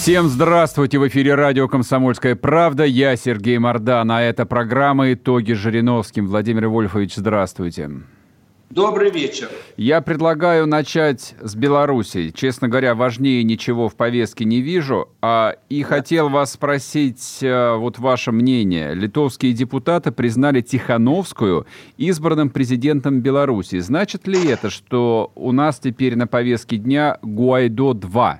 Всем здравствуйте! В эфире радио «Комсомольская правда». Я Сергей Мордан, а это программа «Итоги с Жириновским». Владимир Вольфович, здравствуйте. Добрый вечер. Я предлагаю начать с Беларуси. Честно говоря, важнее ничего в повестке не вижу. А, и хотел вас спросить а, вот ваше мнение. Литовские депутаты признали Тихановскую избранным президентом Беларуси. Значит ли это, что у нас теперь на повестке дня Гуайдо-2?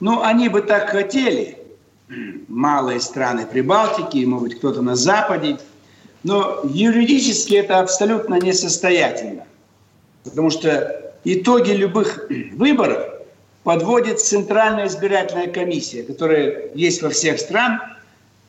Ну, они бы так хотели, малые страны Прибалтики, может быть, кто-то на Западе, но юридически это абсолютно несостоятельно. Потому что итоги любых выборов подводит Центральная избирательная комиссия, которая есть во всех странах,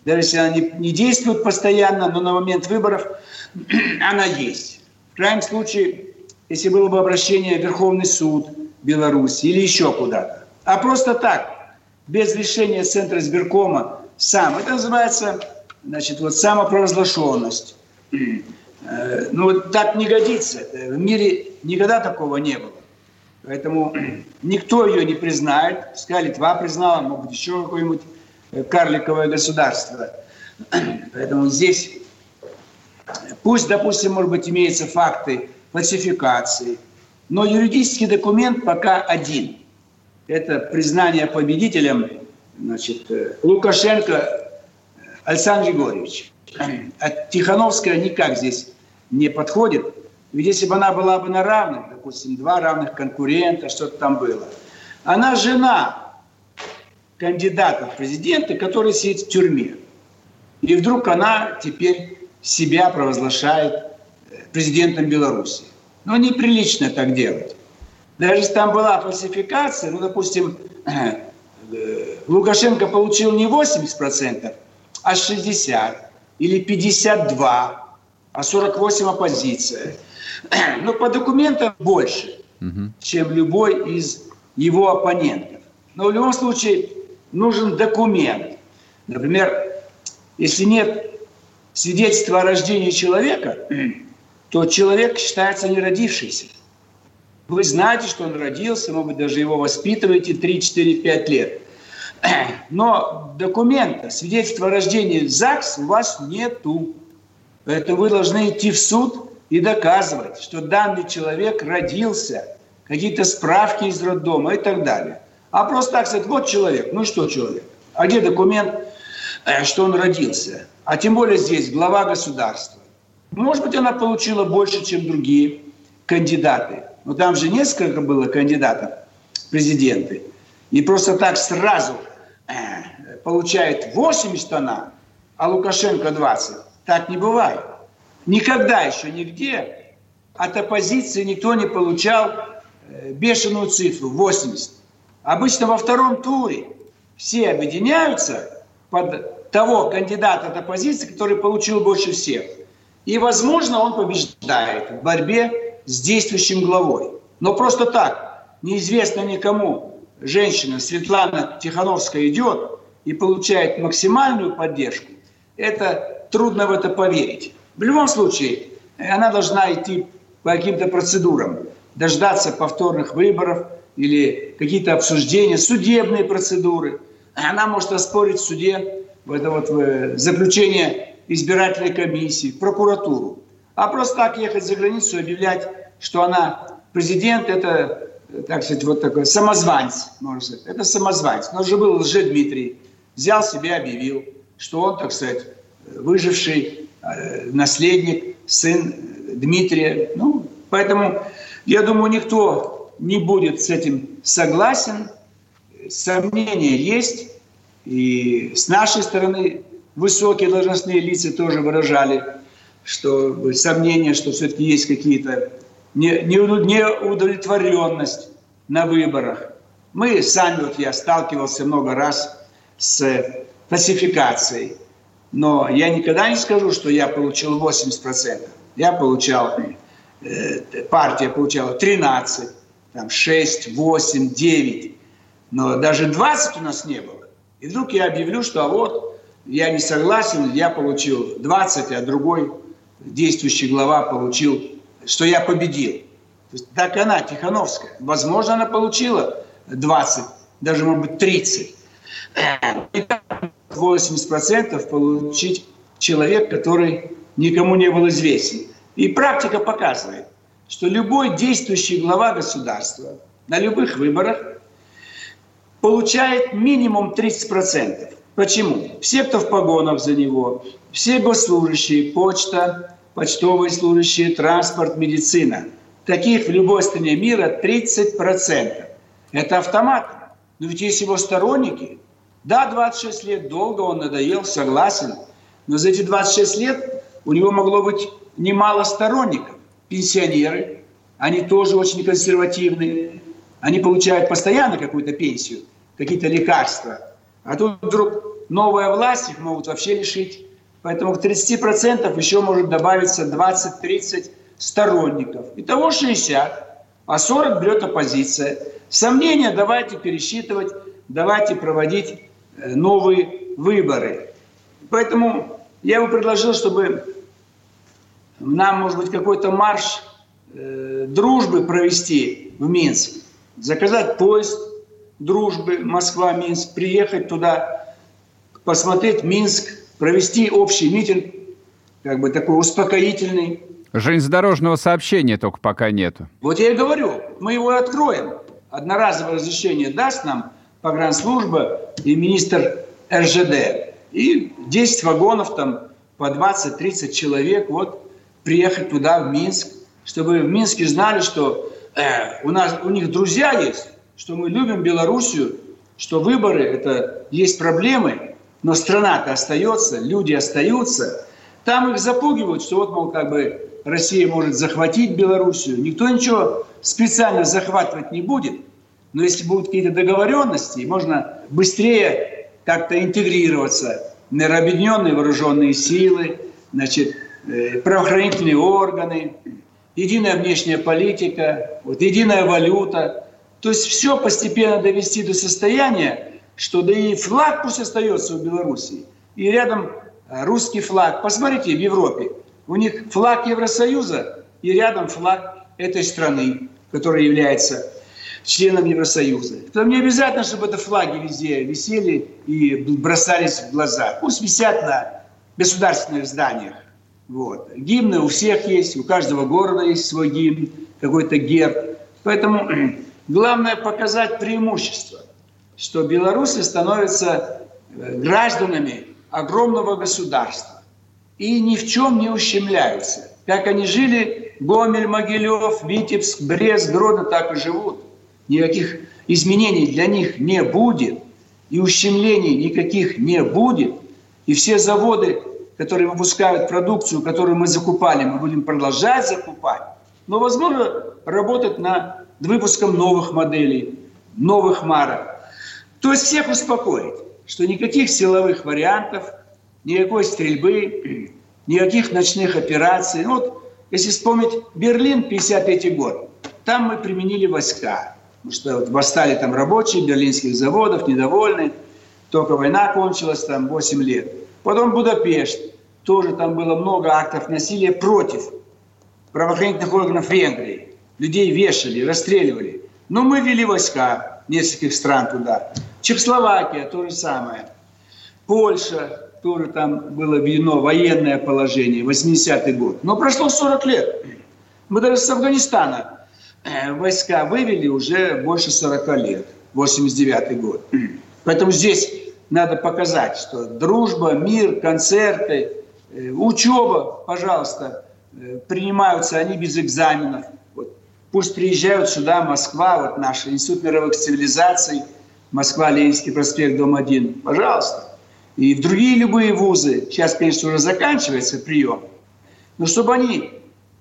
даже если она не, действует постоянно, но на момент выборов она есть. В крайнем случае, если было бы обращение в Верховный суд Беларуси или еще куда-то, а просто так, без решения Центра избиркома сам. Это называется значит, вот самопровозглашенность. Э, ну, вот так не годится. В мире никогда такого не было. Поэтому никто ее не признает. Сказали, Литва признала, может быть, еще какое-нибудь э, карликовое государство. Поэтому здесь пусть, допустим, может быть, имеются факты фальсификации, но юридический документ пока один – это признание победителем значит, э, Лукашенко э, Александр Григорьевич. А Тихановская никак здесь не подходит. Ведь если бы она была бы на равных, допустим, два равных конкурента, что-то там было. Она жена кандидата в президенты, который сидит в тюрьме. И вдруг она теперь себя провозглашает э, президентом Беларуси. Но неприлично так делать. Даже если там была фальсификация, ну, допустим, э, Лукашенко получил не 80%, а 60% или 52%, а 48% оппозиция. Но по документам больше, угу. чем любой из его оппонентов. Но в любом случае нужен документ. Например, если нет свидетельства о рождении человека, то человек считается не родившийся. Вы знаете, что он родился, может быть, даже его воспитываете 3, 4, 5 лет. Но документа, свидетельства о рождении в ЗАГС у вас нету. Поэтому вы должны идти в суд и доказывать, что данный человек родился, какие-то справки из роддома и так далее. А просто так сказать, вот человек, ну что человек? А где документ, э, что он родился? А тем более здесь глава государства. Может быть, она получила больше, чем другие кандидаты. Но там же несколько было кандидатов в президенты. И просто так сразу э, получает 80 она, а Лукашенко 20. Так не бывает. Никогда еще нигде от оппозиции никто не получал э, бешеную цифру 80. Обычно во втором туре все объединяются под того кандидата от оппозиции, который получил больше всех. И, возможно, он побеждает в борьбе с действующим главой. Но просто так, неизвестно никому, женщина Светлана Тихановская идет и получает максимальную поддержку, это трудно в это поверить. В любом случае, она должна идти по каким-то процедурам, дождаться повторных выборов или какие-то обсуждения, судебные процедуры. Она может оспорить в суде в это вот в заключение избирательной комиссии, прокуратуру. А просто так ехать за границу и объявлять, что она президент, это, так сказать, вот такой самозванец, можно сказать. Это самозванец. Но уже был Лже-Дмитрий, взял себя, объявил, что он, так сказать, выживший э, наследник, сын Дмитрия. Ну, поэтому, я думаю, никто не будет с этим согласен. Сомнения есть. И с нашей стороны высокие должностные лица тоже выражали что сомнения, что все-таки есть какие-то неудовлетворенность на выборах. Мы сами, вот я сталкивался много раз с фальсификацией, но я никогда не скажу, что я получил 80%. Я получал, э, партия получала 13, там 6, 8, 9, но даже 20 у нас не было. И вдруг я объявлю, что а вот я не согласен, я получил 20, а другой действующий глава получил, что я победил. Так она, Тихановская. Возможно, она получила 20, даже, может быть, 30. 80% получить человек, который никому не был известен. И практика показывает, что любой действующий глава государства на любых выборах получает минимум 30%. Почему? Все, кто в погонах за него, все госслужащие, почта, почтовые служащие, транспорт, медицина. Таких в любой стране мира 30%. Это автомат. Но ведь есть его сторонники. Да, 26 лет, долго он надоел, согласен. Но за эти 26 лет у него могло быть немало сторонников. Пенсионеры, они тоже очень консервативные. Они получают постоянно какую-то пенсию, какие-то лекарства. А тут вдруг новая власть их могут вообще лишить. Поэтому к 30% еще может добавиться 20-30 сторонников. Итого 60, а 40 берет оппозиция. Сомнения давайте пересчитывать, давайте проводить э, новые выборы. Поэтому я бы предложил, чтобы нам, может быть, какой-то марш э, дружбы провести в Минск, заказать поезд дружбы Москва-Минск, приехать туда, посмотреть Минск, провести общий митинг, как бы такой успокоительный. Железнодорожного сообщения только пока нету. Вот я и говорю, мы его откроем. Одноразовое разрешение даст нам погранслужба и министр РЖД. И 10 вагонов там по 20-30 человек. Вот приехать туда, в Минск, чтобы в Минске знали, что э, у, нас, у них друзья есть, что мы любим Белоруссию, что выборы – это есть проблемы, но страна-то остается, люди остаются. Там их запугивают, что вот, мол, как бы Россия может захватить Белоруссию. Никто ничего специально захватывать не будет. Но если будут какие-то договоренности, можно быстрее как-то интегрироваться. Наверное, объединенные вооруженные силы, значит, Э, правоохранительные органы, единая внешняя политика, вот, единая валюта. То есть все постепенно довести до состояния, что да и флаг пусть остается у Беларуси, и рядом э, русский флаг. Посмотрите, в Европе у них флаг Евросоюза и рядом флаг этой страны, которая является членом Евросоюза. Там не обязательно, чтобы это флаги везде висели и бросались в глаза. Пусть висят на государственных зданиях. Вот. Гимны у всех есть, у каждого города есть свой гимн, какой-то герб. Поэтому главное показать преимущество, что белорусы становятся э, гражданами огромного государства и ни в чем не ущемляются. Как они жили, Гомель, Могилев, Витебск, Брест, Гродно так и живут. Никаких изменений для них не будет, и ущемлений никаких не будет. И все заводы которые выпускают продукцию, которую мы закупали, мы будем продолжать закупать. Но, возможно, работать над выпуском новых моделей, новых марок. То есть всех успокоить, что никаких силовых вариантов, никакой стрельбы, никаких ночных операций. Ну, вот, если вспомнить Берлин, 53 год, там мы применили войска. Потому что вот восстали там рабочие берлинских заводов, недовольны. Только война кончилась, там 8 лет. Потом Будапешт. Тоже там было много актов насилия против правоохранительных органов Венгрии. Людей вешали, расстреливали. Но мы вели войска нескольких стран туда. Чехословакия то же самое. Польша, тоже там было введено военное положение, 80-й год. Но прошло 40 лет. Мы даже с Афганистана э, войска вывели уже больше 40 лет, 89-й год. Поэтому здесь надо показать, что дружба, мир, концерты, э, учеба, пожалуйста, э, принимаются они без экзаменов. Пусть приезжают сюда, Москва, вот наш Институт мировых цивилизаций, Москва, Ленинский проспект, дом 1, пожалуйста. И в другие любые вузы, сейчас, конечно, уже заканчивается прием, но чтобы они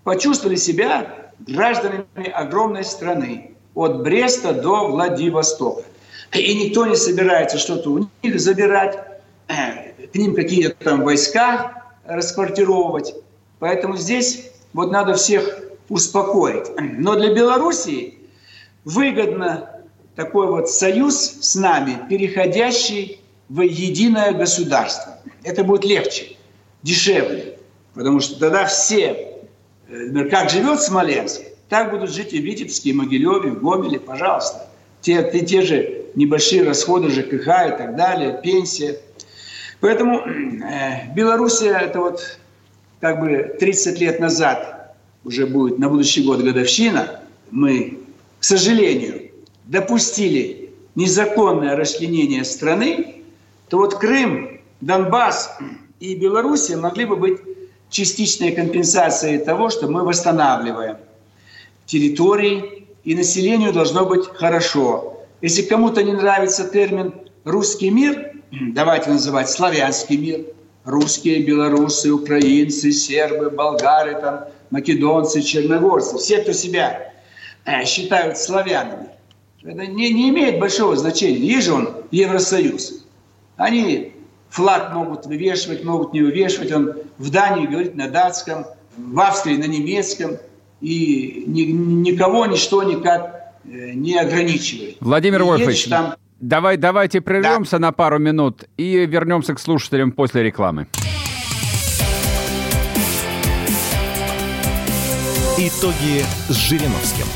почувствовали себя гражданами огромной страны, от Бреста до Владивостока. И никто не собирается что-то у них забирать, э, к ним какие-то там войска расквартировывать. Поэтому здесь вот надо всех успокоить. Но для Белоруссии выгодно такой вот союз с нами, переходящий в единое государство. Это будет легче, дешевле, потому что тогда все, например, как живет Смоленск, так будут жить и в Витебске, и Могилеве, в Гомеле, пожалуйста. Те, те, те же небольшие расходы ЖКХ и так далее, пенсия. Поэтому э, Белоруссия, это вот как бы 30 лет назад, уже будет на будущий год годовщина, мы, к сожалению, допустили незаконное расчленение страны, то вот Крым, Донбасс и Белоруссия могли бы быть частичной компенсацией того, что мы восстанавливаем территории, и населению должно быть хорошо. Если кому-то не нравится термин «русский мир», давайте называть «славянский мир», русские, белорусы, украинцы, сербы, болгары, там, македонцы, черногорцы, все, кто себя э, считают славянами, это не, не имеет большого значения. Есть же он Евросоюз. Они флаг могут вывешивать, могут не вывешивать. Он в Дании говорит на датском, в Австрии на немецком. И ни, никого ничто никак э, не ограничивает. Владимир Вольфович, там... давай, давайте прервемся да. на пару минут и вернемся к слушателям после рекламы. Итоги с Жириновским.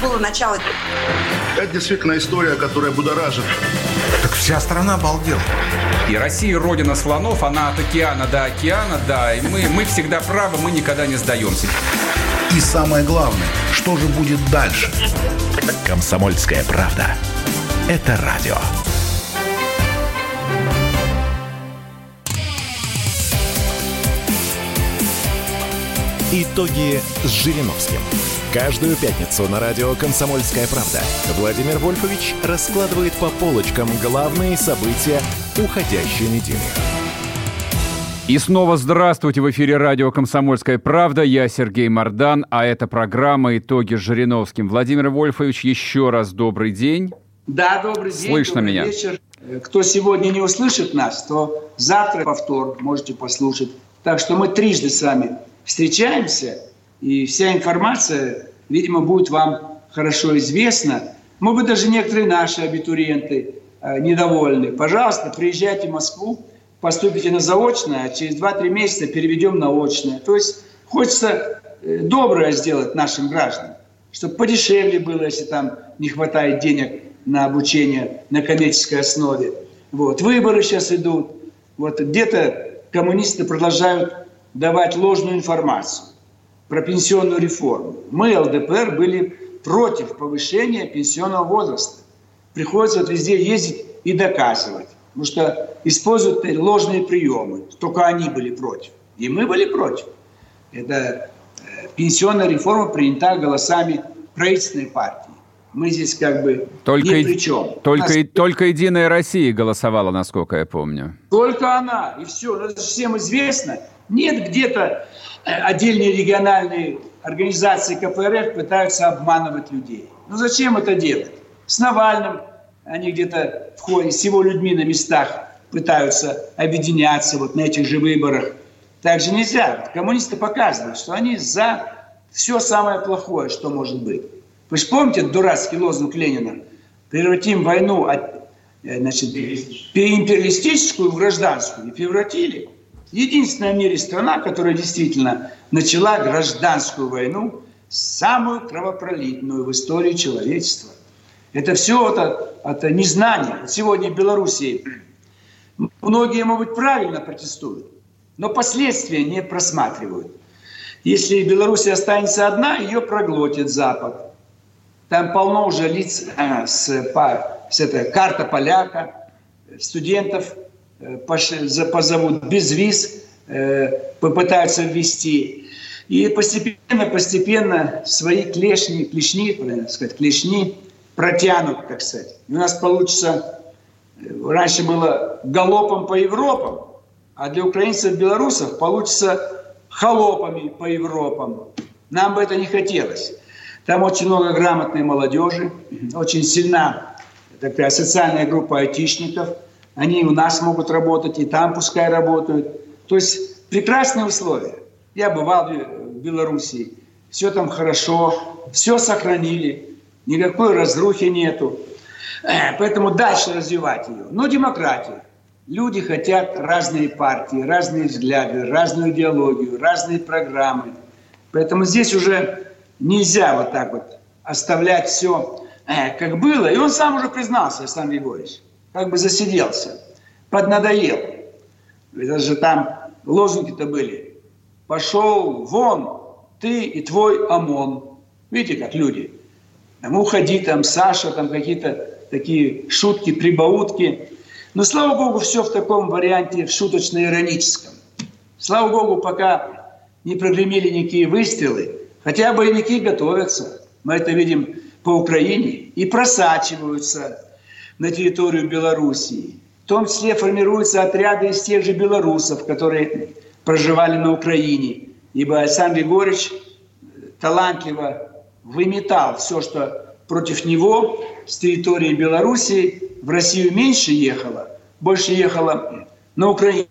было начало. Это действительно история, которая будоражит. Так вся страна обалдела. И Россия родина слонов, она от океана до океана, да, и мы, мы всегда правы, мы никогда не сдаемся. И самое главное, что же будет дальше? Комсомольская правда. Это радио. Итоги с Жириновским. Каждую пятницу на радио «Комсомольская правда» Владимир Вольфович раскладывает по полочкам главные события уходящей недели. И снова здравствуйте! В эфире радио «Комсомольская правда». Я Сергей Мордан, а это программа «Итоги с Жириновским». Владимир Вольфович, еще раз добрый день. Да, добрый день. Слышно добрый меня? вечер. Кто сегодня не услышит нас, то завтра повтор можете послушать. Так что мы трижды с вами встречаемся – и вся информация, видимо, будет вам хорошо известна. Может быть, даже некоторые наши абитуриенты э, недовольны. Пожалуйста, приезжайте в Москву, поступите на заочное, а через 2-3 месяца переведем на очное. То есть хочется э, доброе сделать нашим гражданам, чтобы подешевле было, если там не хватает денег на обучение на коммерческой основе. Вот. Выборы сейчас идут. Вот где-то коммунисты продолжают давать ложную информацию про пенсионную реформу. Мы, ЛДПР, были против повышения пенсионного возраста. Приходится вот везде ездить и доказывать. Потому что используют ложные приемы. Только они были против. И мы были против. Это э, пенсионная реформа принята голосами правительственной партии. Мы здесь как бы только ни при чем. Только, Нас... только Единая Россия голосовала, насколько я помню. Только она. И все. Это всем известно. Нет где-то Э, отдельные региональные организации КПРФ пытаются обманывать людей. Ну зачем это делать? С Навальным они где-то в ходе с его людьми на местах пытаются объединяться вот на этих же выборах. Так же нельзя. Коммунисты показывают, что они за все самое плохое, что может быть. Вы же помните дурацкий лозунг Ленина? Превратим войну от, э, значит, империалистическую в гражданскую. И превратили. Единственная в мире страна, которая действительно начала гражданскую войну, самую кровопролитную в истории человечества. Это все это, это незнание. Сегодня в Белоруссии многие, может быть, правильно протестуют, но последствия не просматривают. Если Белоруссия останется одна, ее проглотит Запад. Там полно уже лиц э, с, по, с этой карта поляка, студентов – Э, позовут без виз, э, попытаются ввести. И постепенно, постепенно свои клешни, клешни, правильно сказать, клешни протянут, так сказать. И у нас получится, э, раньше было галопом по Европам, а для украинцев белорусов получится холопами по Европам. Нам бы это не хотелось. Там очень много грамотной молодежи, очень сильна такая социальная группа айтишников. Они у нас могут работать, и там пускай работают. То есть прекрасные условия. Я бывал в Белоруссии. Все там хорошо, все сохранили, никакой разрухи нету. Э, поэтому дальше развивать ее. Но демократия. Люди хотят разные партии, разные взгляды, разную идеологию, разные программы. Поэтому здесь уже нельзя вот так вот оставлять все, э, как было. И он сам уже признался, Александр Григорьевич, как бы засиделся, поднадоел. Это же там лозунги-то были. Пошел вон, ты и твой ОМОН. Видите, как люди. Там уходи, там Саша, там какие-то такие шутки, прибаутки. Но, слава богу, все в таком варианте, шуточно-ироническом. Слава богу, пока не прогремели никакие выстрелы, хотя боевики готовятся. Мы это видим по Украине и просачиваются на территорию Белоруссии. В том числе формируются отряды из тех же белорусов, которые проживали на Украине. Ибо Александр Григорьевич талантливо выметал все, что против него с территории Белоруссии в Россию меньше ехало, больше ехало на Украину.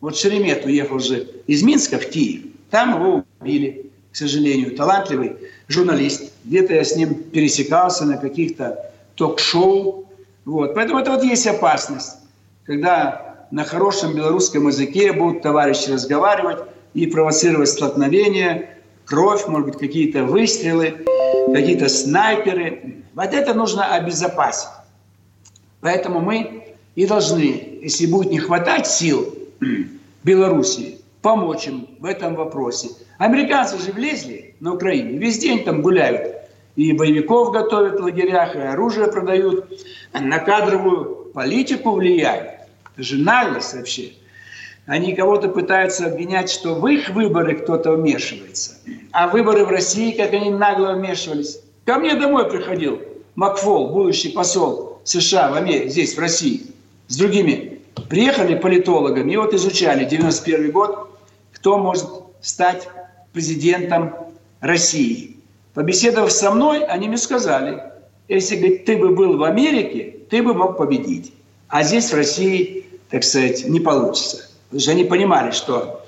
Вот Шеремет уехал же из Минска в Киев. Там его убили, к сожалению. Талантливый журналист. Где-то я с ним пересекался на каких-то ток-шоу. Вот. Поэтому это вот есть опасность, когда на хорошем белорусском языке будут товарищи разговаривать и провоцировать столкновения, кровь, может быть, какие-то выстрелы, какие-то снайперы. Вот это нужно обезопасить. Поэтому мы и должны, если будет не хватать сил Белоруссии, помочь им в этом вопросе. Американцы же влезли на Украину, весь день там гуляют. И боевиков готовят в лагерях, и оружие продают, на кадровую политику влияют. Это же наглость вообще. Они кого-то пытаются обвинять, что в их выборы кто-то вмешивается. А выборы в России, как они нагло вмешивались. Ко мне домой приходил Макфол, будущий посол США в Америке, здесь, в России, с другими. Приехали политологами и вот изучали 91 год, кто может стать президентом России. Побеседовав со мной, они мне сказали, если говорит, ты бы был в Америке, ты бы мог победить. А здесь, в России, так сказать, не получится. Потому что они понимали, что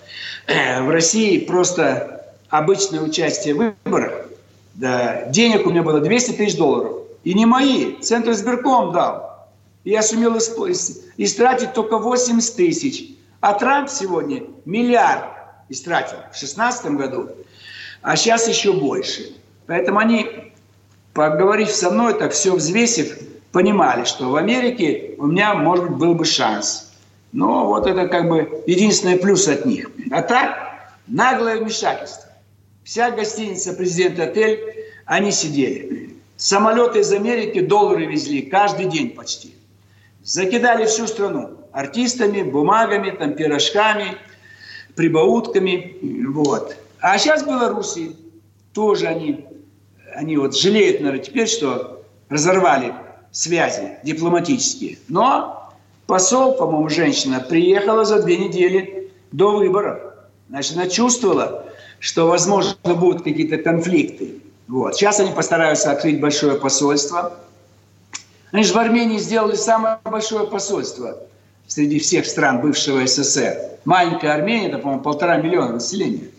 э, в России просто обычное участие в выборах, да, денег у меня было 200 тысяч долларов. И не мои, Центр сберком дал. И я сумел истратить только 80 тысяч. А Трамп сегодня миллиард истратил в 2016 году, а сейчас еще больше. Поэтому они, поговорив со мной, так все взвесив, понимали, что в Америке у меня, может быть, был бы шанс. Но вот это как бы единственный плюс от них. А так, наглое вмешательство. Вся гостиница «Президент Отель», они сидели. Самолеты из Америки доллары везли каждый день почти. Закидали всю страну артистами, бумагами, там, пирожками, прибаутками. Вот. А сейчас в Беларуси тоже они, они вот жалеют, наверное, теперь, что разорвали связи дипломатические. Но посол, по-моему, женщина, приехала за две недели до выборов. Значит, она чувствовала, что, возможно, будут какие-то конфликты. Вот. Сейчас они постараются открыть большое посольство. Они же в Армении сделали самое большое посольство среди всех стран бывшего СССР. Маленькая Армения, это, по-моему, полтора миллиона населения.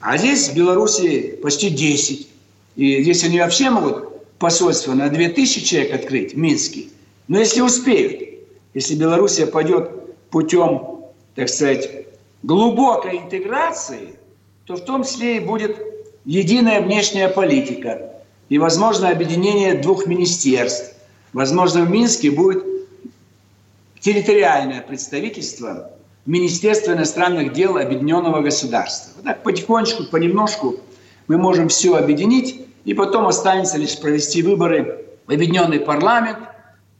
А здесь, в Беларуси, почти 10. И здесь они вообще могут посольство на 2000 человек открыть в Минске. Но если успеют, если Белоруссия пойдет путем, так сказать, глубокой интеграции – то в том числе и будет единая внешняя политика и, возможно, объединение двух министерств. Возможно, в Минске будет территориальное представительство Министерства иностранных дел Объединенного государства. Вот так потихонечку, понемножку мы можем все объединить, и потом останется лишь провести выборы в Объединенный парламент,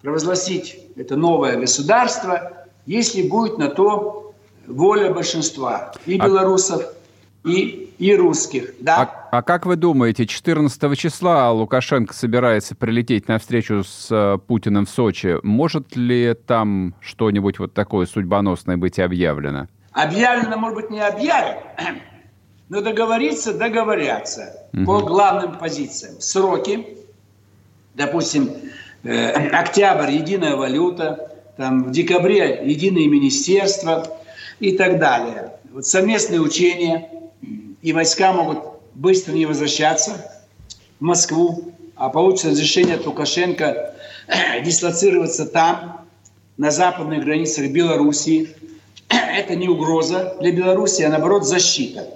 провозгласить это новое государство, если будет на то воля большинства и а белорусов, и, и русских. Да. А, а как вы думаете, 14 числа Лукашенко собирается прилететь на встречу с э, Путиным в Сочи? Может ли там что-нибудь вот такое судьбоносное быть объявлено? Объявлено, может быть, не объявят, но договориться договорятся угу. по главным позициям. Сроки, допустим, октябрь – единая валюта, там, в декабре – единые министерства и так далее. Вот совместные учения, и войска могут быстро не возвращаться в Москву, а получится разрешение от Лукашенко дислоцироваться там, на западных границах Белоруссии. Это не угроза для Беларуси, а наоборот защита.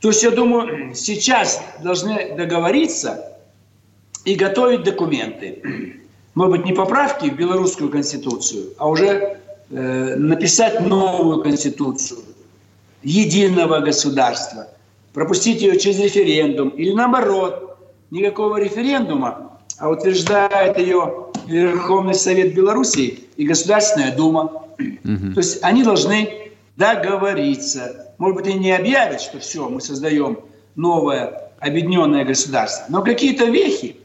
То есть, я думаю, сейчас должны договориться и готовить документы. Может быть, не поправки в белорусскую конституцию, а уже э, написать новую конституцию единого государства, пропустить ее через референдум или наоборот, никакого референдума, а утверждает ее Верховный Совет Беларуси и Государственная Дума. Угу. То есть они должны договориться. Может быть, они не объявят, что все, мы создаем новое объединенное государство. Но какие-то вехи,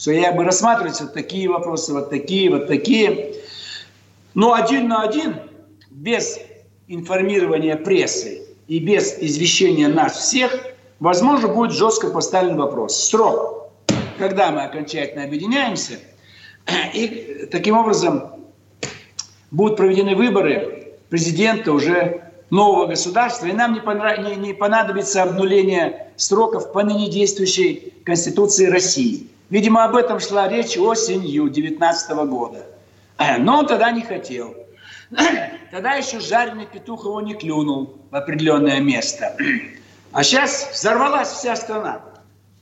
что я бы рассматривать вот такие вопросы, вот такие, вот такие. Но один на один, без информирования прессы и без извещения нас всех, возможно, будет жестко поставлен вопрос. Срок, когда мы окончательно объединяемся – и таким образом будут проведены выборы президента уже нового государства, и нам не, понрав... не, не понадобится обнуление сроков по ныне действующей Конституции России. Видимо, об этом шла речь осенью 2019 года. Но он тогда не хотел. Тогда еще жареный петух его не клюнул в определенное место. А сейчас взорвалась вся страна.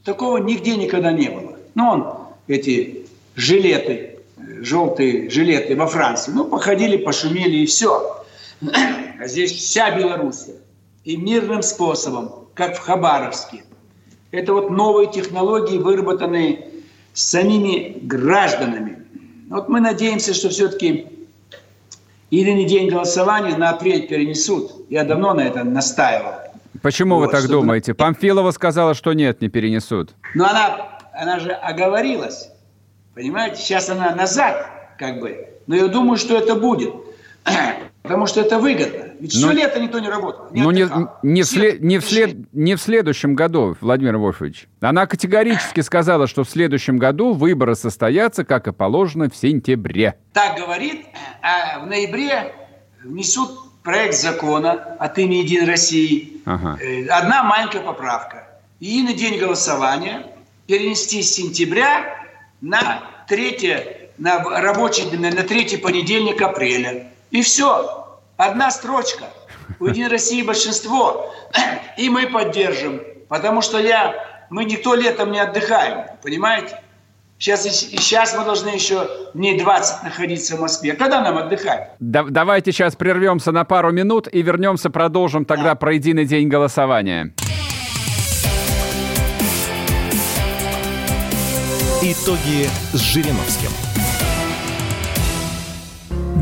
Такого нигде никогда не было. Ну, он эти жилеты, желтые жилеты во Франции. Ну, походили, пошумели и все. А здесь вся Белоруссия. И мирным способом, как в Хабаровске. Это вот новые технологии, выработанные самими гражданами. Вот мы надеемся, что все-таки или не день голосования на апрель перенесут. Я давно на это настаивал. Почему вот, вы так чтобы... думаете? Памфилова сказала, что нет, не перенесут. Но она, она же оговорилась. Понимаете, сейчас она назад, как бы. Но я думаю, что это будет. Потому что это выгодно. Ведь все лето никто не работал. Не ну, не, не, вслед, не, вслед, не в следующем году, Владимир Вольфович. Она категорически сказала, что в следующем году выборы состоятся, как и положено, в сентябре. Так говорит, а в ноябре внесут проект закона от имени Единой России. Ага. Э, одна маленькая поправка. И на день голосования перенести с сентября на третье, на рабочий день, на третий понедельник апреля. И все. Одна строчка. У Единой России большинство. И мы поддержим. Потому что я, мы никто летом не отдыхаем. Понимаете? Сейчас, сейчас мы должны еще дней 20 находиться в Москве. Когда нам отдыхать? Да, давайте сейчас прервемся на пару минут и вернемся, продолжим тогда да. про единый день голосования. Итоги с Жириновским.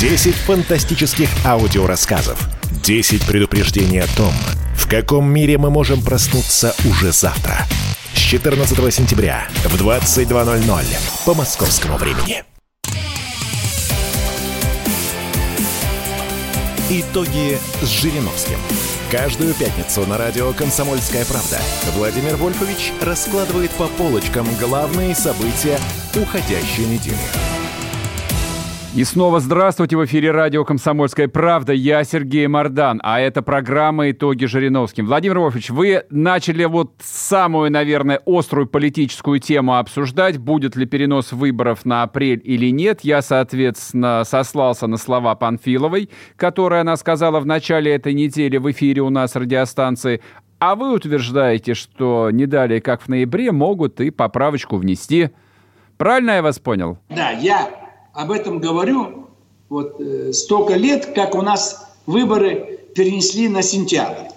10 фантастических аудиорассказов. 10 предупреждений о том, в каком мире мы можем проснуться уже завтра. С 14 сентября в 22.00 по московскому времени. Итоги с Жириновским. Каждую пятницу на радио «Комсомольская правда» Владимир Вольфович раскладывает по полочкам главные события уходящей недели. И снова здравствуйте в эфире радио «Комсомольская правда». Я Сергей Мордан, а это программа «Итоги Жириновским». Владимир Вольфович, вы начали вот самую, наверное, острую политическую тему обсуждать, будет ли перенос выборов на апрель или нет. Я, соответственно, сослался на слова Панфиловой, которые она сказала в начале этой недели в эфире у нас радиостанции. А вы утверждаете, что не далее, как в ноябре, могут и поправочку внести. Правильно я вас понял? Да, я об этом говорю вот э, столько лет, как у нас выборы перенесли на сентябрь.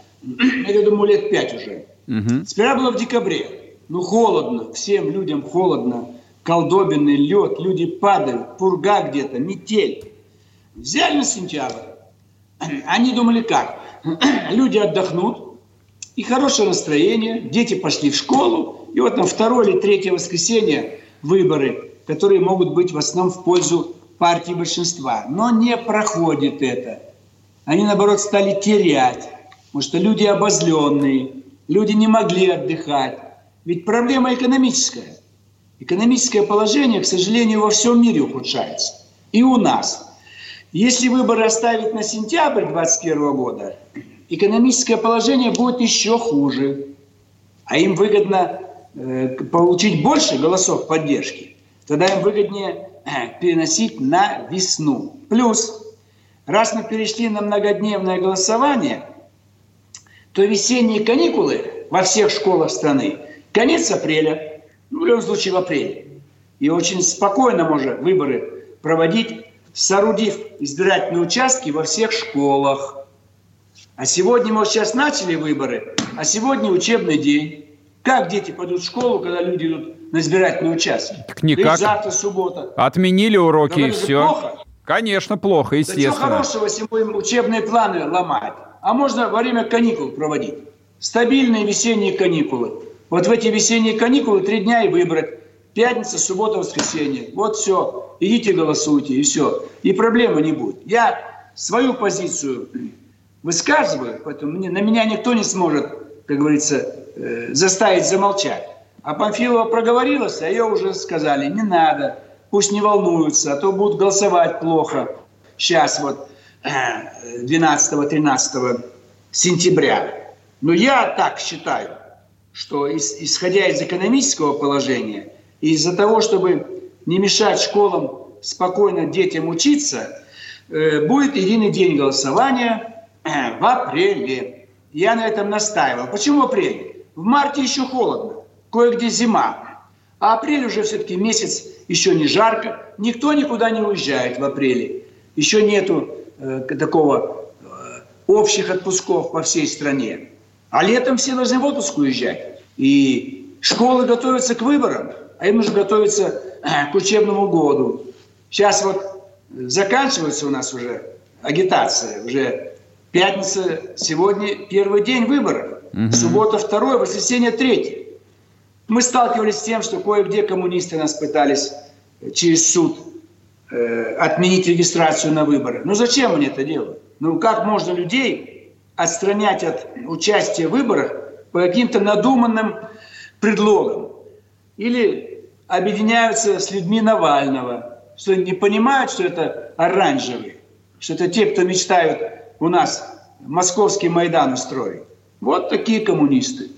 Я думаю, лет пять уже. Угу. Сперва было в декабре. Ну, холодно, всем людям холодно. Колдобины, лед, люди падают, пурга где-то, метель. Взяли на сентябрь. Они думали как? Люди отдохнут, и хорошее настроение, дети пошли в школу, и вот на второе или третье воскресенье выборы, которые могут быть в основном в пользу партии большинства. Но не проходит это. Они, наоборот, стали терять, потому что люди обозленные, люди не могли отдыхать. Ведь проблема экономическая. Экономическое положение, к сожалению, во всем мире ухудшается. И у нас. Если выборы оставить на сентябрь 2021 года, экономическое положение будет еще хуже. А им выгодно э, получить больше голосов поддержки. Тогда им выгоднее э, переносить на весну. Плюс, раз мы перешли на многодневное голосование, то весенние каникулы во всех школах страны конец апреля, ну, в любом случае в апреле. И очень спокойно можно выборы проводить, соорудив избирательные участки во всех школах – а сегодня, мы сейчас начали выборы, а сегодня учебный день. Как дети пойдут в школу, когда люди идут на избирательные участки? Так никак. И завтра суббота. Отменили уроки Говорю, и все. Плохо? Конечно, плохо, естественно. Да что хорошего, если будем учебные планы ломать? А можно во время каникул проводить. Стабильные весенние каникулы. Вот в эти весенние каникулы три дня и выбрать. Пятница, суббота, воскресенье. Вот все. Идите голосуйте, и все. И проблемы не будет. Я свою позицию высказываю, поэтому мне, на меня никто не сможет, как говорится, э, заставить замолчать. А Памфилова проговорилась, а ее уже сказали, не надо, пусть не волнуются, а то будут голосовать плохо. Сейчас вот 12-13 э, сентября. Но я так считаю, что исходя из экономического положения, из-за того, чтобы не мешать школам спокойно детям учиться, э, будет единый день голосования – в апреле. Я на этом настаивал. Почему в апреле? В марте еще холодно, кое-где зима. А апрель уже все-таки месяц, еще не жарко. Никто никуда не уезжает в апреле. Еще нету э, такого э, общих отпусков по всей стране. А летом все должны в отпуск уезжать. И школы готовятся к выборам, а им нужно готовиться э, к учебному году. Сейчас вот заканчивается у нас уже агитация, уже Пятница сегодня первый день выборов. Угу. Суббота второй, воскресенье третий. Мы сталкивались с тем, что кое-где коммунисты нас пытались через суд э, отменить регистрацию на выборы. Ну зачем они это делают? Ну как можно людей отстранять от участия в выборах по каким-то надуманным предлогам? Или объединяются с людьми Навального, что не понимают, что это оранжевые, что это те, кто мечтают у нас московский Майдан устроить. Вот такие коммунисты.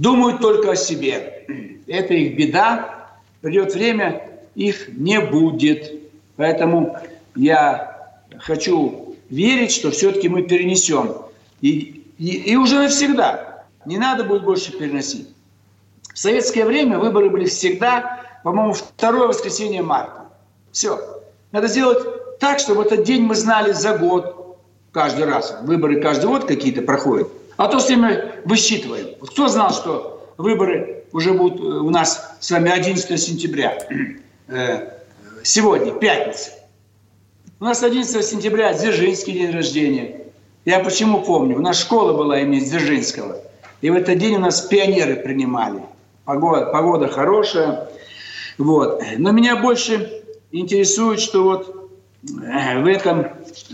Думают только о себе. Это их беда. Придет время, их не будет. Поэтому я хочу верить, что все-таки мы перенесем. И, и, и уже навсегда. Не надо будет больше переносить. В советское время выборы были всегда, по-моему, второе воскресенье марта. Все. Надо сделать так, чтобы этот день мы знали за год, каждый раз. Выборы каждый год какие-то проходят. А то все мы высчитываем. Кто знал, что выборы уже будут э, у нас с вами 11 сентября? Э, сегодня, пятница. У нас 11 сентября Дзержинский день рождения. Я почему помню? У нас школа была имени Дзержинского. И в этот день у нас пионеры принимали. Погода, погода хорошая. Вот. Но меня больше интересует, что вот э, в этом,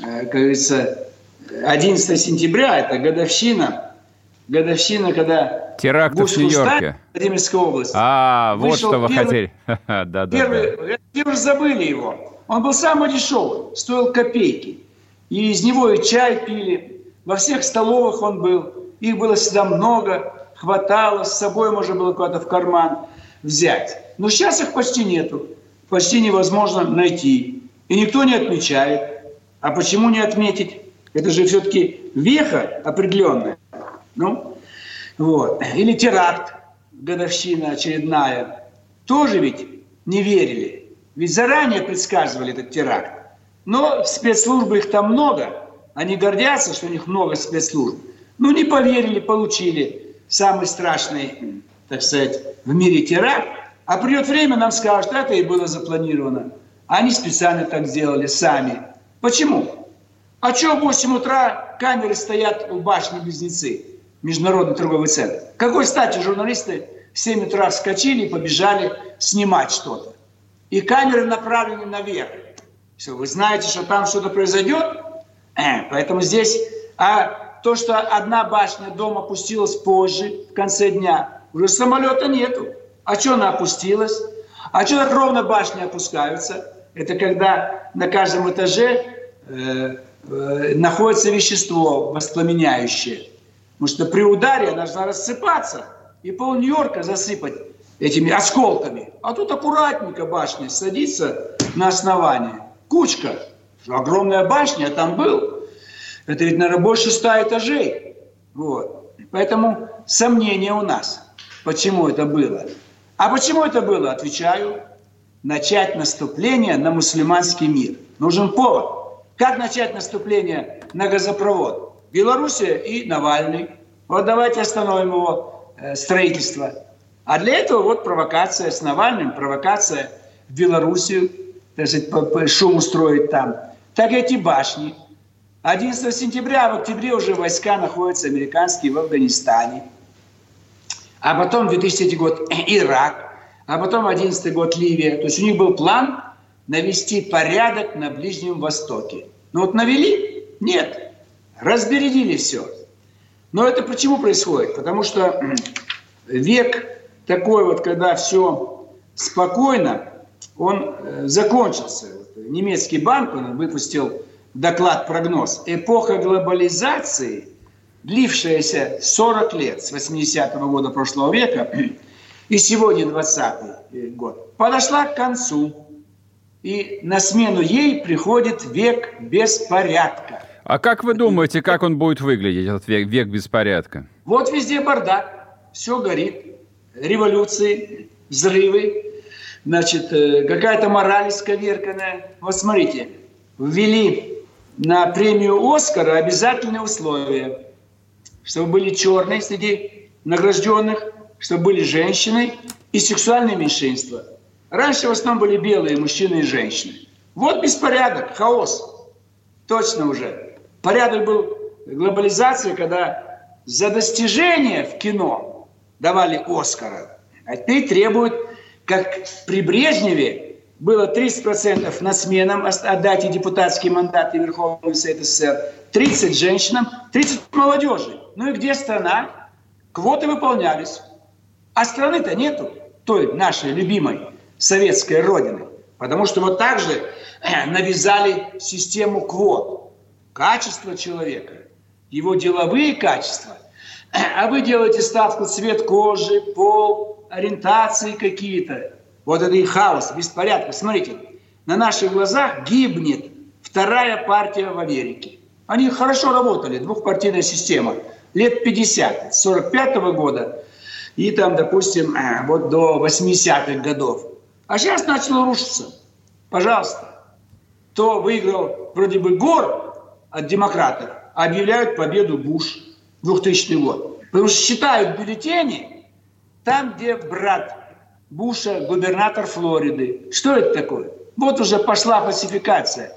как говорится, 11 сентября, это годовщина, годовщина, когда Теракты в Нью-Йорке. Владимирской области. А, вот что вы первый, хотели. да, да, первый, да. Все уже забыли его. Он был самый дешевый, стоил копейки. И из него и чай пили. Во всех столовых он был. Их было всегда много, хватало, с собой можно было куда-то в карман взять. Но сейчас их почти нету. Почти невозможно найти. И никто не отмечает. А почему не отметить? Это же все-таки веха определенная. Ну, вот. Или теракт, годовщина очередная. Тоже ведь не верили. Ведь заранее предсказывали этот теракт. Но спецслужбы их там много. Они гордятся, что у них много спецслужб. Ну, не поверили, получили самый страшный, так сказать, в мире теракт. А придет время, нам скажут, это и было запланировано. Они специально так сделали сами. Почему? А что в 8 утра камеры стоят у башни-близнецы, Международный торговый центр? Какой стати журналисты в 7 утра вскочили и побежали снимать что-то? И камеры направлены наверх. Все, вы знаете, что там что-то произойдет? Э, поэтому здесь... А то, что одна башня дома опустилась позже, в конце дня, уже самолета нету. А что она опустилась? А что так ровно башни опускаются? Это когда на каждом этаже э, находится вещество воспламеняющее. Потому что при ударе она должна рассыпаться и пол Нью-Йорка засыпать этими осколками. А тут аккуратненько башня садится на основание. Кучка. Огромная башня, я там был. Это ведь, наверное, больше ста этажей. Вот. Поэтому сомнения у нас. Почему это было? А почему это было? Отвечаю. Начать наступление на мусульманский мир. Нужен повод. Как начать наступление на газопровод? Белоруссия и Навальный. Вот давайте остановим его э, строительство. А для этого вот провокация с Навальным, провокация в Белоруссию, так шум устроить там. Так эти башни. 11 сентября, в октябре уже войска находятся американские в Афганистане. А потом 2003 год Ирак, а потом 11 год Ливия. То есть у них был план навести порядок на Ближнем Востоке. Но вот навели? Нет. Разбередили все. Но это почему происходит? Потому что век такой вот, когда все спокойно, он э, закончился. Немецкий банк он выпустил доклад-прогноз. Эпоха глобализации, длившаяся 40 лет, с 80-го года прошлого века, и сегодня 20 год, подошла к концу. И на смену ей приходит век беспорядка. А как вы думаете, как он будет выглядеть, этот век, век беспорядка? Вот везде бардак, все горит, революции, взрывы, значит, э, какая-то мораль исковерканная. Вот смотрите, ввели на премию Оскара обязательные условия, чтобы были черные среди награжденных, чтобы были женщины и сексуальные меньшинства. Раньше в основном были белые мужчины и женщины. Вот беспорядок, хаос. Точно уже. Порядок был глобализации, когда за достижение в кино давали Оскара. А теперь требуют, как при Брежневе, было 30% на сменам отдайте депутатские мандаты Верховного Совета СССР, 30 женщинам, 30 молодежи. Ну и где страна? Квоты выполнялись. А страны-то нету, той нашей любимой советской родины. Потому что вот так же э, навязали систему квот. Качество человека, его деловые качества. А вы делаете ставку цвет кожи, пол, ориентации какие-то. Вот это и хаос, беспорядок. Смотрите, на наших глазах гибнет вторая партия в Америке. Они хорошо работали, двухпартийная система. Лет 50, с 45 -го года и там, допустим, э, вот до 80-х годов. А сейчас начало рушиться. Пожалуйста. Кто выиграл вроде бы гор от демократов, объявляют победу Буш 2000 год. Потому что считают бюллетени там, где брат Буша, губернатор Флориды. Что это такое? Вот уже пошла фальсификация.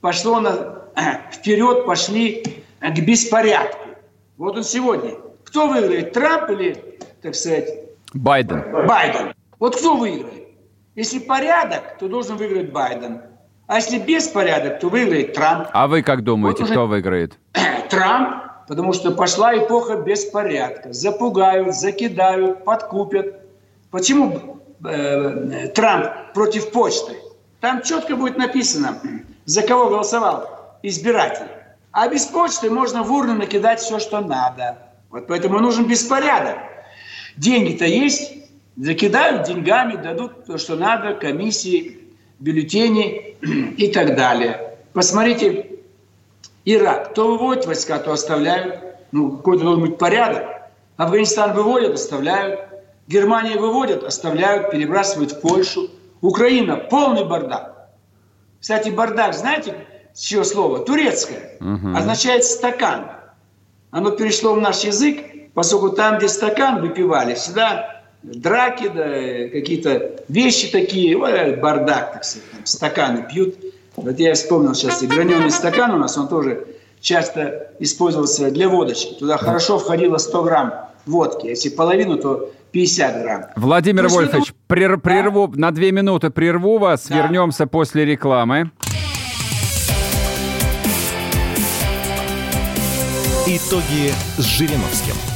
Пошло на, вперед, пошли к беспорядку. Вот он сегодня. Кто выиграет, Трамп или, так сказать... Байден. Байден. Вот кто выиграет? Если порядок, то должен выиграть Байден. А если беспорядок, то выиграет Трамп. А вы как думаете, вот уже... кто выиграет? Трамп, потому что пошла эпоха беспорядка. Запугают, закидают, подкупят. Почему э, Трамп против почты? Там четко будет написано, за кого голосовал избиратель. А без почты можно в урну накидать все, что надо. Вот поэтому нужен беспорядок. Деньги-то есть, закидают деньгами, дадут то, что надо, комиссии, бюллетени и так далее. Посмотрите, Ирак. То выводят войска, то оставляют. Ну, какой-то должен быть порядок. Афганистан выводят, оставляют. Германия выводят, оставляют, перебрасывают в Польшу. Украина – полный бардак. Кстати, бардак, знаете, с чего слово? Турецкое. Угу. Означает стакан. Оно перешло в наш язык, поскольку там, где стакан выпивали, всегда драки, да, какие-то вещи такие, бардак, так сказать, там, стаканы пьют. Вот я вспомнил сейчас и граненый стакан у нас, он тоже часто использовался для водочки. Туда хорошо входило 100 грамм водки. Если половину, то 50 грамм. Владимир то Вольфович, это... прер, прерву, да? на две минуты прерву вас. Да. Вернемся после рекламы. Итоги с Жириновским.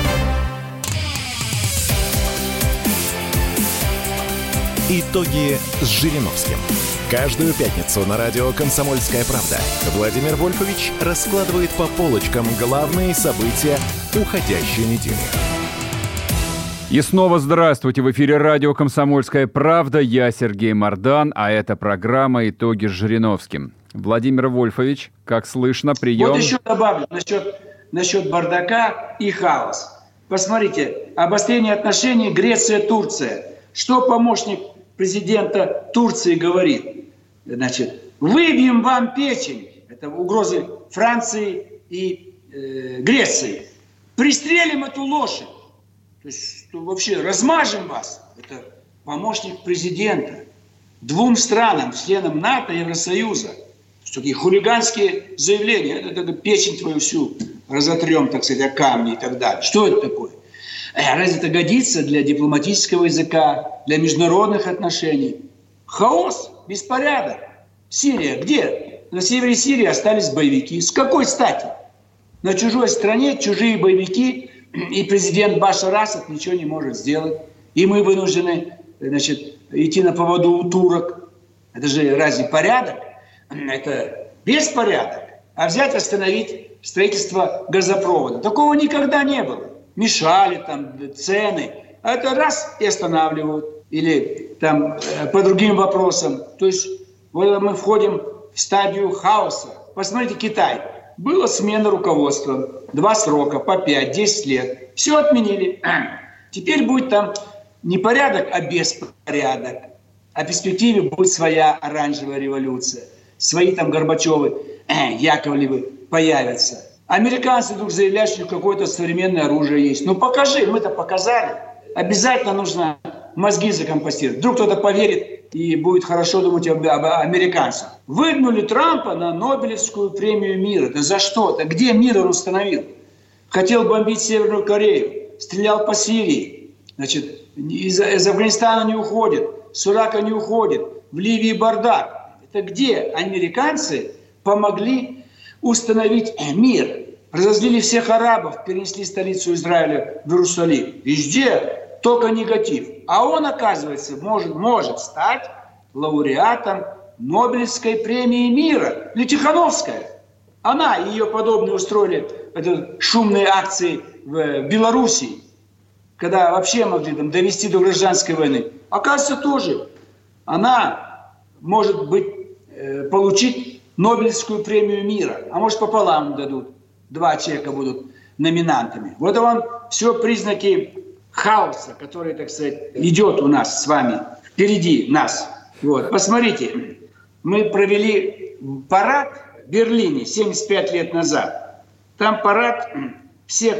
Итоги с Жириновским. Каждую пятницу на радио «Комсомольская правда» Владимир Вольфович раскладывает по полочкам главные события уходящей недели. И снова здравствуйте! В эфире радио «Комсомольская правда». Я Сергей Мордан, а это программа «Итоги с Жириновским». Владимир Вольфович, как слышно, прием... Вот еще добавлю насчет, насчет бардака и хаос. Посмотрите, обострение отношений Греция-Турция. Что помощник президента Турции говорит? Значит, выбьем вам печень. Это угрозы Франции и э, Греции. Пристрелим эту лошадь. То есть что вообще размажем вас. Это помощник президента. Двум странам, членам НАТО и Евросоюза. Такие хулиганские заявления. Это, это печень твою всю разотрем, так сказать, о камни и так далее. Что это такое? Э, разве это годится для дипломатического языка, для международных отношений? Хаос, беспорядок. Сирия где? На севере Сирии остались боевики. С какой стати? На чужой стране чужие боевики, и президент Башар Асад ничего не может сделать. И мы вынуждены значит, идти на поводу у турок. Это же разве порядок? Это беспорядок. А взять, остановить строительство газопровода. Такого никогда не было. Мешали там цены. А это раз и останавливают. Или там э, по другим вопросам. То есть мы входим в стадию хаоса. Посмотрите Китай. Была смена руководства. Два срока, по 5-10 лет. Все отменили. Теперь будет там не порядок, а беспорядок. А в перспективе будет своя оранжевая революция. Свои там Горбачевы, Яковлевы появятся. Американцы вдруг заявляют, что какое-то современное оружие есть. Ну покажи, мы-то показали. Обязательно нужно мозги закомпостировать. Вдруг кто-то поверит и будет хорошо думать об, об американцах. Выгнули Трампа на Нобелевскую премию мира. Да за что? Да где мир он установил? Хотел бомбить Северную Корею, стрелял по Сирии. Значит, из, из Афганистана не уходит, с Ирака не уходит, в Ливии бардак. Это где американцы помогли установить мир? Разозлили всех арабов, перенесли столицу Израиля в Иерусалим. Везде только негатив. А он, оказывается, может, может стать лауреатом Нобелевской премии мира. Или Тихановская. Она и ее подобные устроили это, шумные акции в Белоруссии, когда вообще могли там, довести до гражданской войны. Оказывается, тоже она может быть э, получить Нобелевскую премию мира. А может, пополам дадут. Два человека будут номинантами. Вот вам все признаки хаоса, который, так сказать, идет у нас с вами, впереди нас. Вот. Посмотрите, мы провели парад в Берлине 75 лет назад. Там парад всех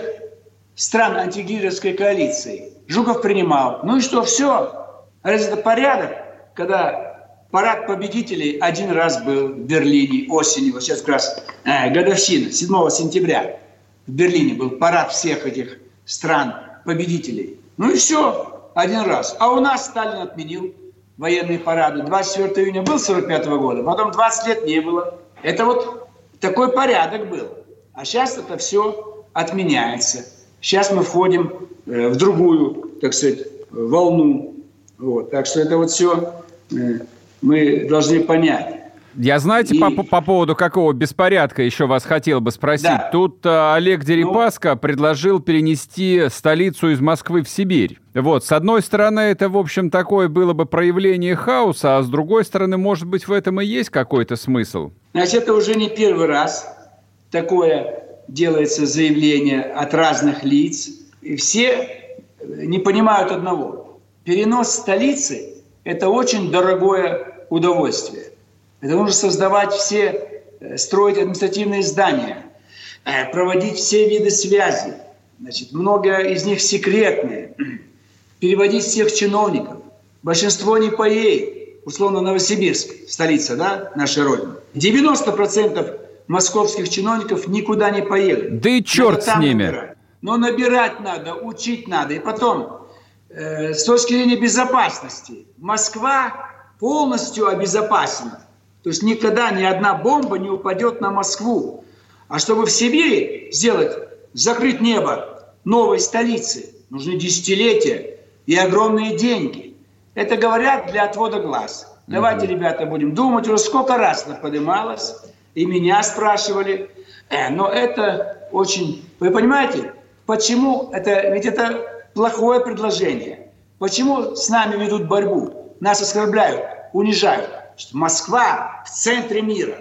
стран антигитлеровской коалиции. Жуков принимал. Ну и что, все? Разве это порядок, когда парад победителей один раз был в Берлине осенью, вот сейчас как раз э, годовщина, 7 сентября в Берлине был парад всех этих стран победителей. Ну и все, один раз. А у нас Сталин отменил военные парады. 24 июня был 45 -го года, потом 20 лет не было. Это вот такой порядок был. А сейчас это все отменяется. Сейчас мы входим э, в другую, так сказать, волну. Вот. Так что это вот все э, мы должны понять. Я, знаете, И- по, по поводу какого беспорядка еще вас хотел бы спросить. Да. Тут э, Олег Дерипаска предложил перенести столицу из Москвы в Сибирь. Вот, с одной стороны, это, в общем, такое было бы проявление хаоса, а с другой стороны, может быть, в этом и есть какой-то смысл. Значит, это уже не первый раз такое делается заявление от разных лиц. И все не понимают одного. Перенос столицы – это очень дорогое удовольствие. Это нужно создавать все, э, строить административные здания, э, проводить все виды связи. Значит, много из них секретные. Переводить всех чиновников. Большинство не поедет. Условно, Новосибирск, столица, да, нашей Родины. 90% московских чиновников никуда не поедут. Да и черт с ними. набирать. Но набирать надо, учить надо. И потом, э, с точки зрения безопасности, Москва полностью обезопасена. То есть никогда ни одна бомба не упадет на Москву. А чтобы в Сибири сделать, закрыть небо новой столицы, нужны десятилетия и огромные деньги. Это говорят для отвода глаз. Давайте, ребята, будем думать. Уже сколько раз это поднималось, и меня спрашивали. Э, но это очень... Вы понимаете, почему это... Ведь это плохое предложение. Почему с нами ведут борьбу? Нас оскорбляют, унижают. Что Москва в центре мира.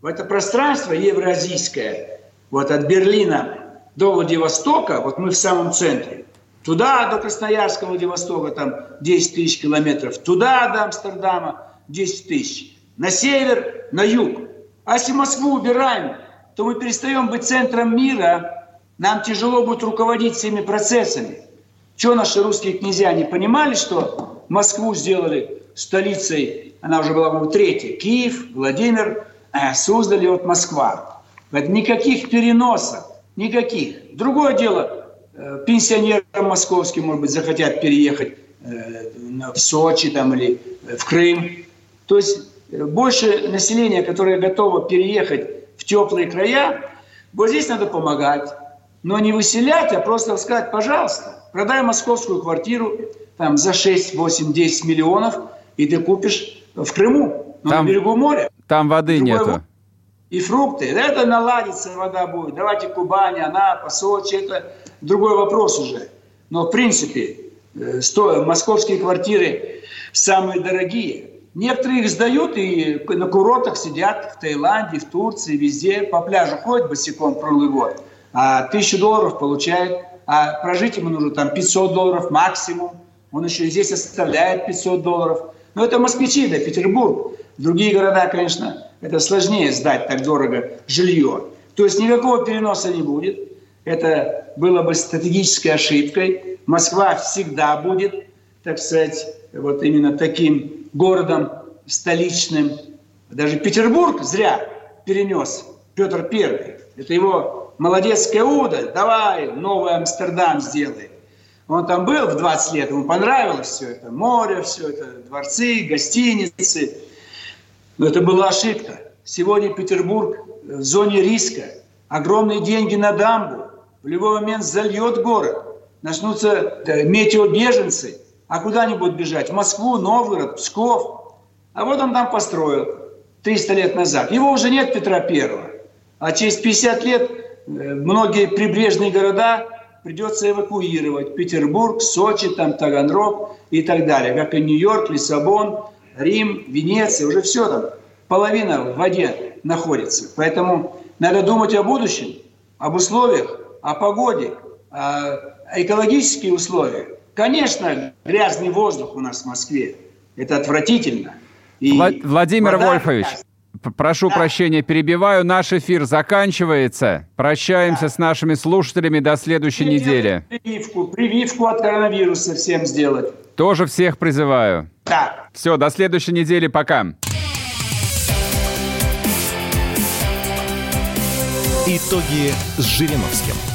В это пространство евроазийское, вот от Берлина до Владивостока, вот мы в самом центре. Туда до Красноярска, Владивостока, там 10 тысяч километров. Туда до Амстердама 10 тысяч. На север, на юг. А если Москву убираем, то мы перестаем быть центром мира. Нам тяжело будет руководить всеми процессами. Что наши русские князья не понимали, что Москву сделали столицей, она уже была, по третья, Киев, Владимир, э, Суздаль вот Москва. Поэтому никаких переносов, никаких. Другое дело, э, пенсионерам московским, может быть, захотят переехать э, в Сочи там, или э, в Крым. То есть э, больше населения, которое готово переехать в теплые края, вот здесь надо помогать. Но не выселять, а просто сказать, пожалуйста, продай московскую квартиру там, за 6, 8, 10 миллионов, и ты купишь в Крыму, но Там на берегу моря. Там воды Другой нету. И фрукты. Это наладится, вода будет. Давайте Кубань, Анапа, Сочи. Это другой вопрос уже. Но в принципе, э, сто- московские квартиры самые дорогие. Некоторые их сдают и на курортах сидят в Таиланде, в Турции, везде. По пляжу ходят босиком круглый год. А тысячу долларов получает. А прожить ему нужно там 500 долларов максимум. Он еще здесь оставляет 500 долларов. Но это москвичи, да, Петербург. Другие города, конечно, это сложнее сдать так дорого жилье. То есть никакого переноса не будет. Это было бы стратегической ошибкой. Москва всегда будет, так сказать, вот именно таким городом столичным. Даже Петербург зря перенес Петр Первый. Это его молодецкая удаль. Давай новый Амстердам сделай. Он там был в 20 лет, ему понравилось все это. Море, все это, дворцы, гостиницы. Но это была ошибка. Сегодня Петербург в зоне риска. Огромные деньги на дамбу. В любой момент зальет город. Начнутся э, метеобеженцы. А куда они будут бежать? В Москву, Новгород, Псков. А вот он там построил 300 лет назад. Его уже нет Петра Первого. А через 50 лет многие прибрежные города придется эвакуировать. Петербург, Сочи, там Таганрог и так далее. Как и Нью-Йорк, Лиссабон, Рим, Венеция. Уже все там. Половина в воде находится. Поэтому надо думать о будущем, об условиях, о погоде, о экологических условиях. Конечно, грязный воздух у нас в Москве. Это отвратительно. И Вла- Владимир вода Вольфович, прошу Да. прощения, перебиваю. Наш эфир заканчивается. Прощаемся с нашими слушателями до следующей недели. Прививку, прививку от коронавируса всем сделать. Тоже всех призываю. Так. Все, до следующей недели. Пока. Итоги с Жириновским.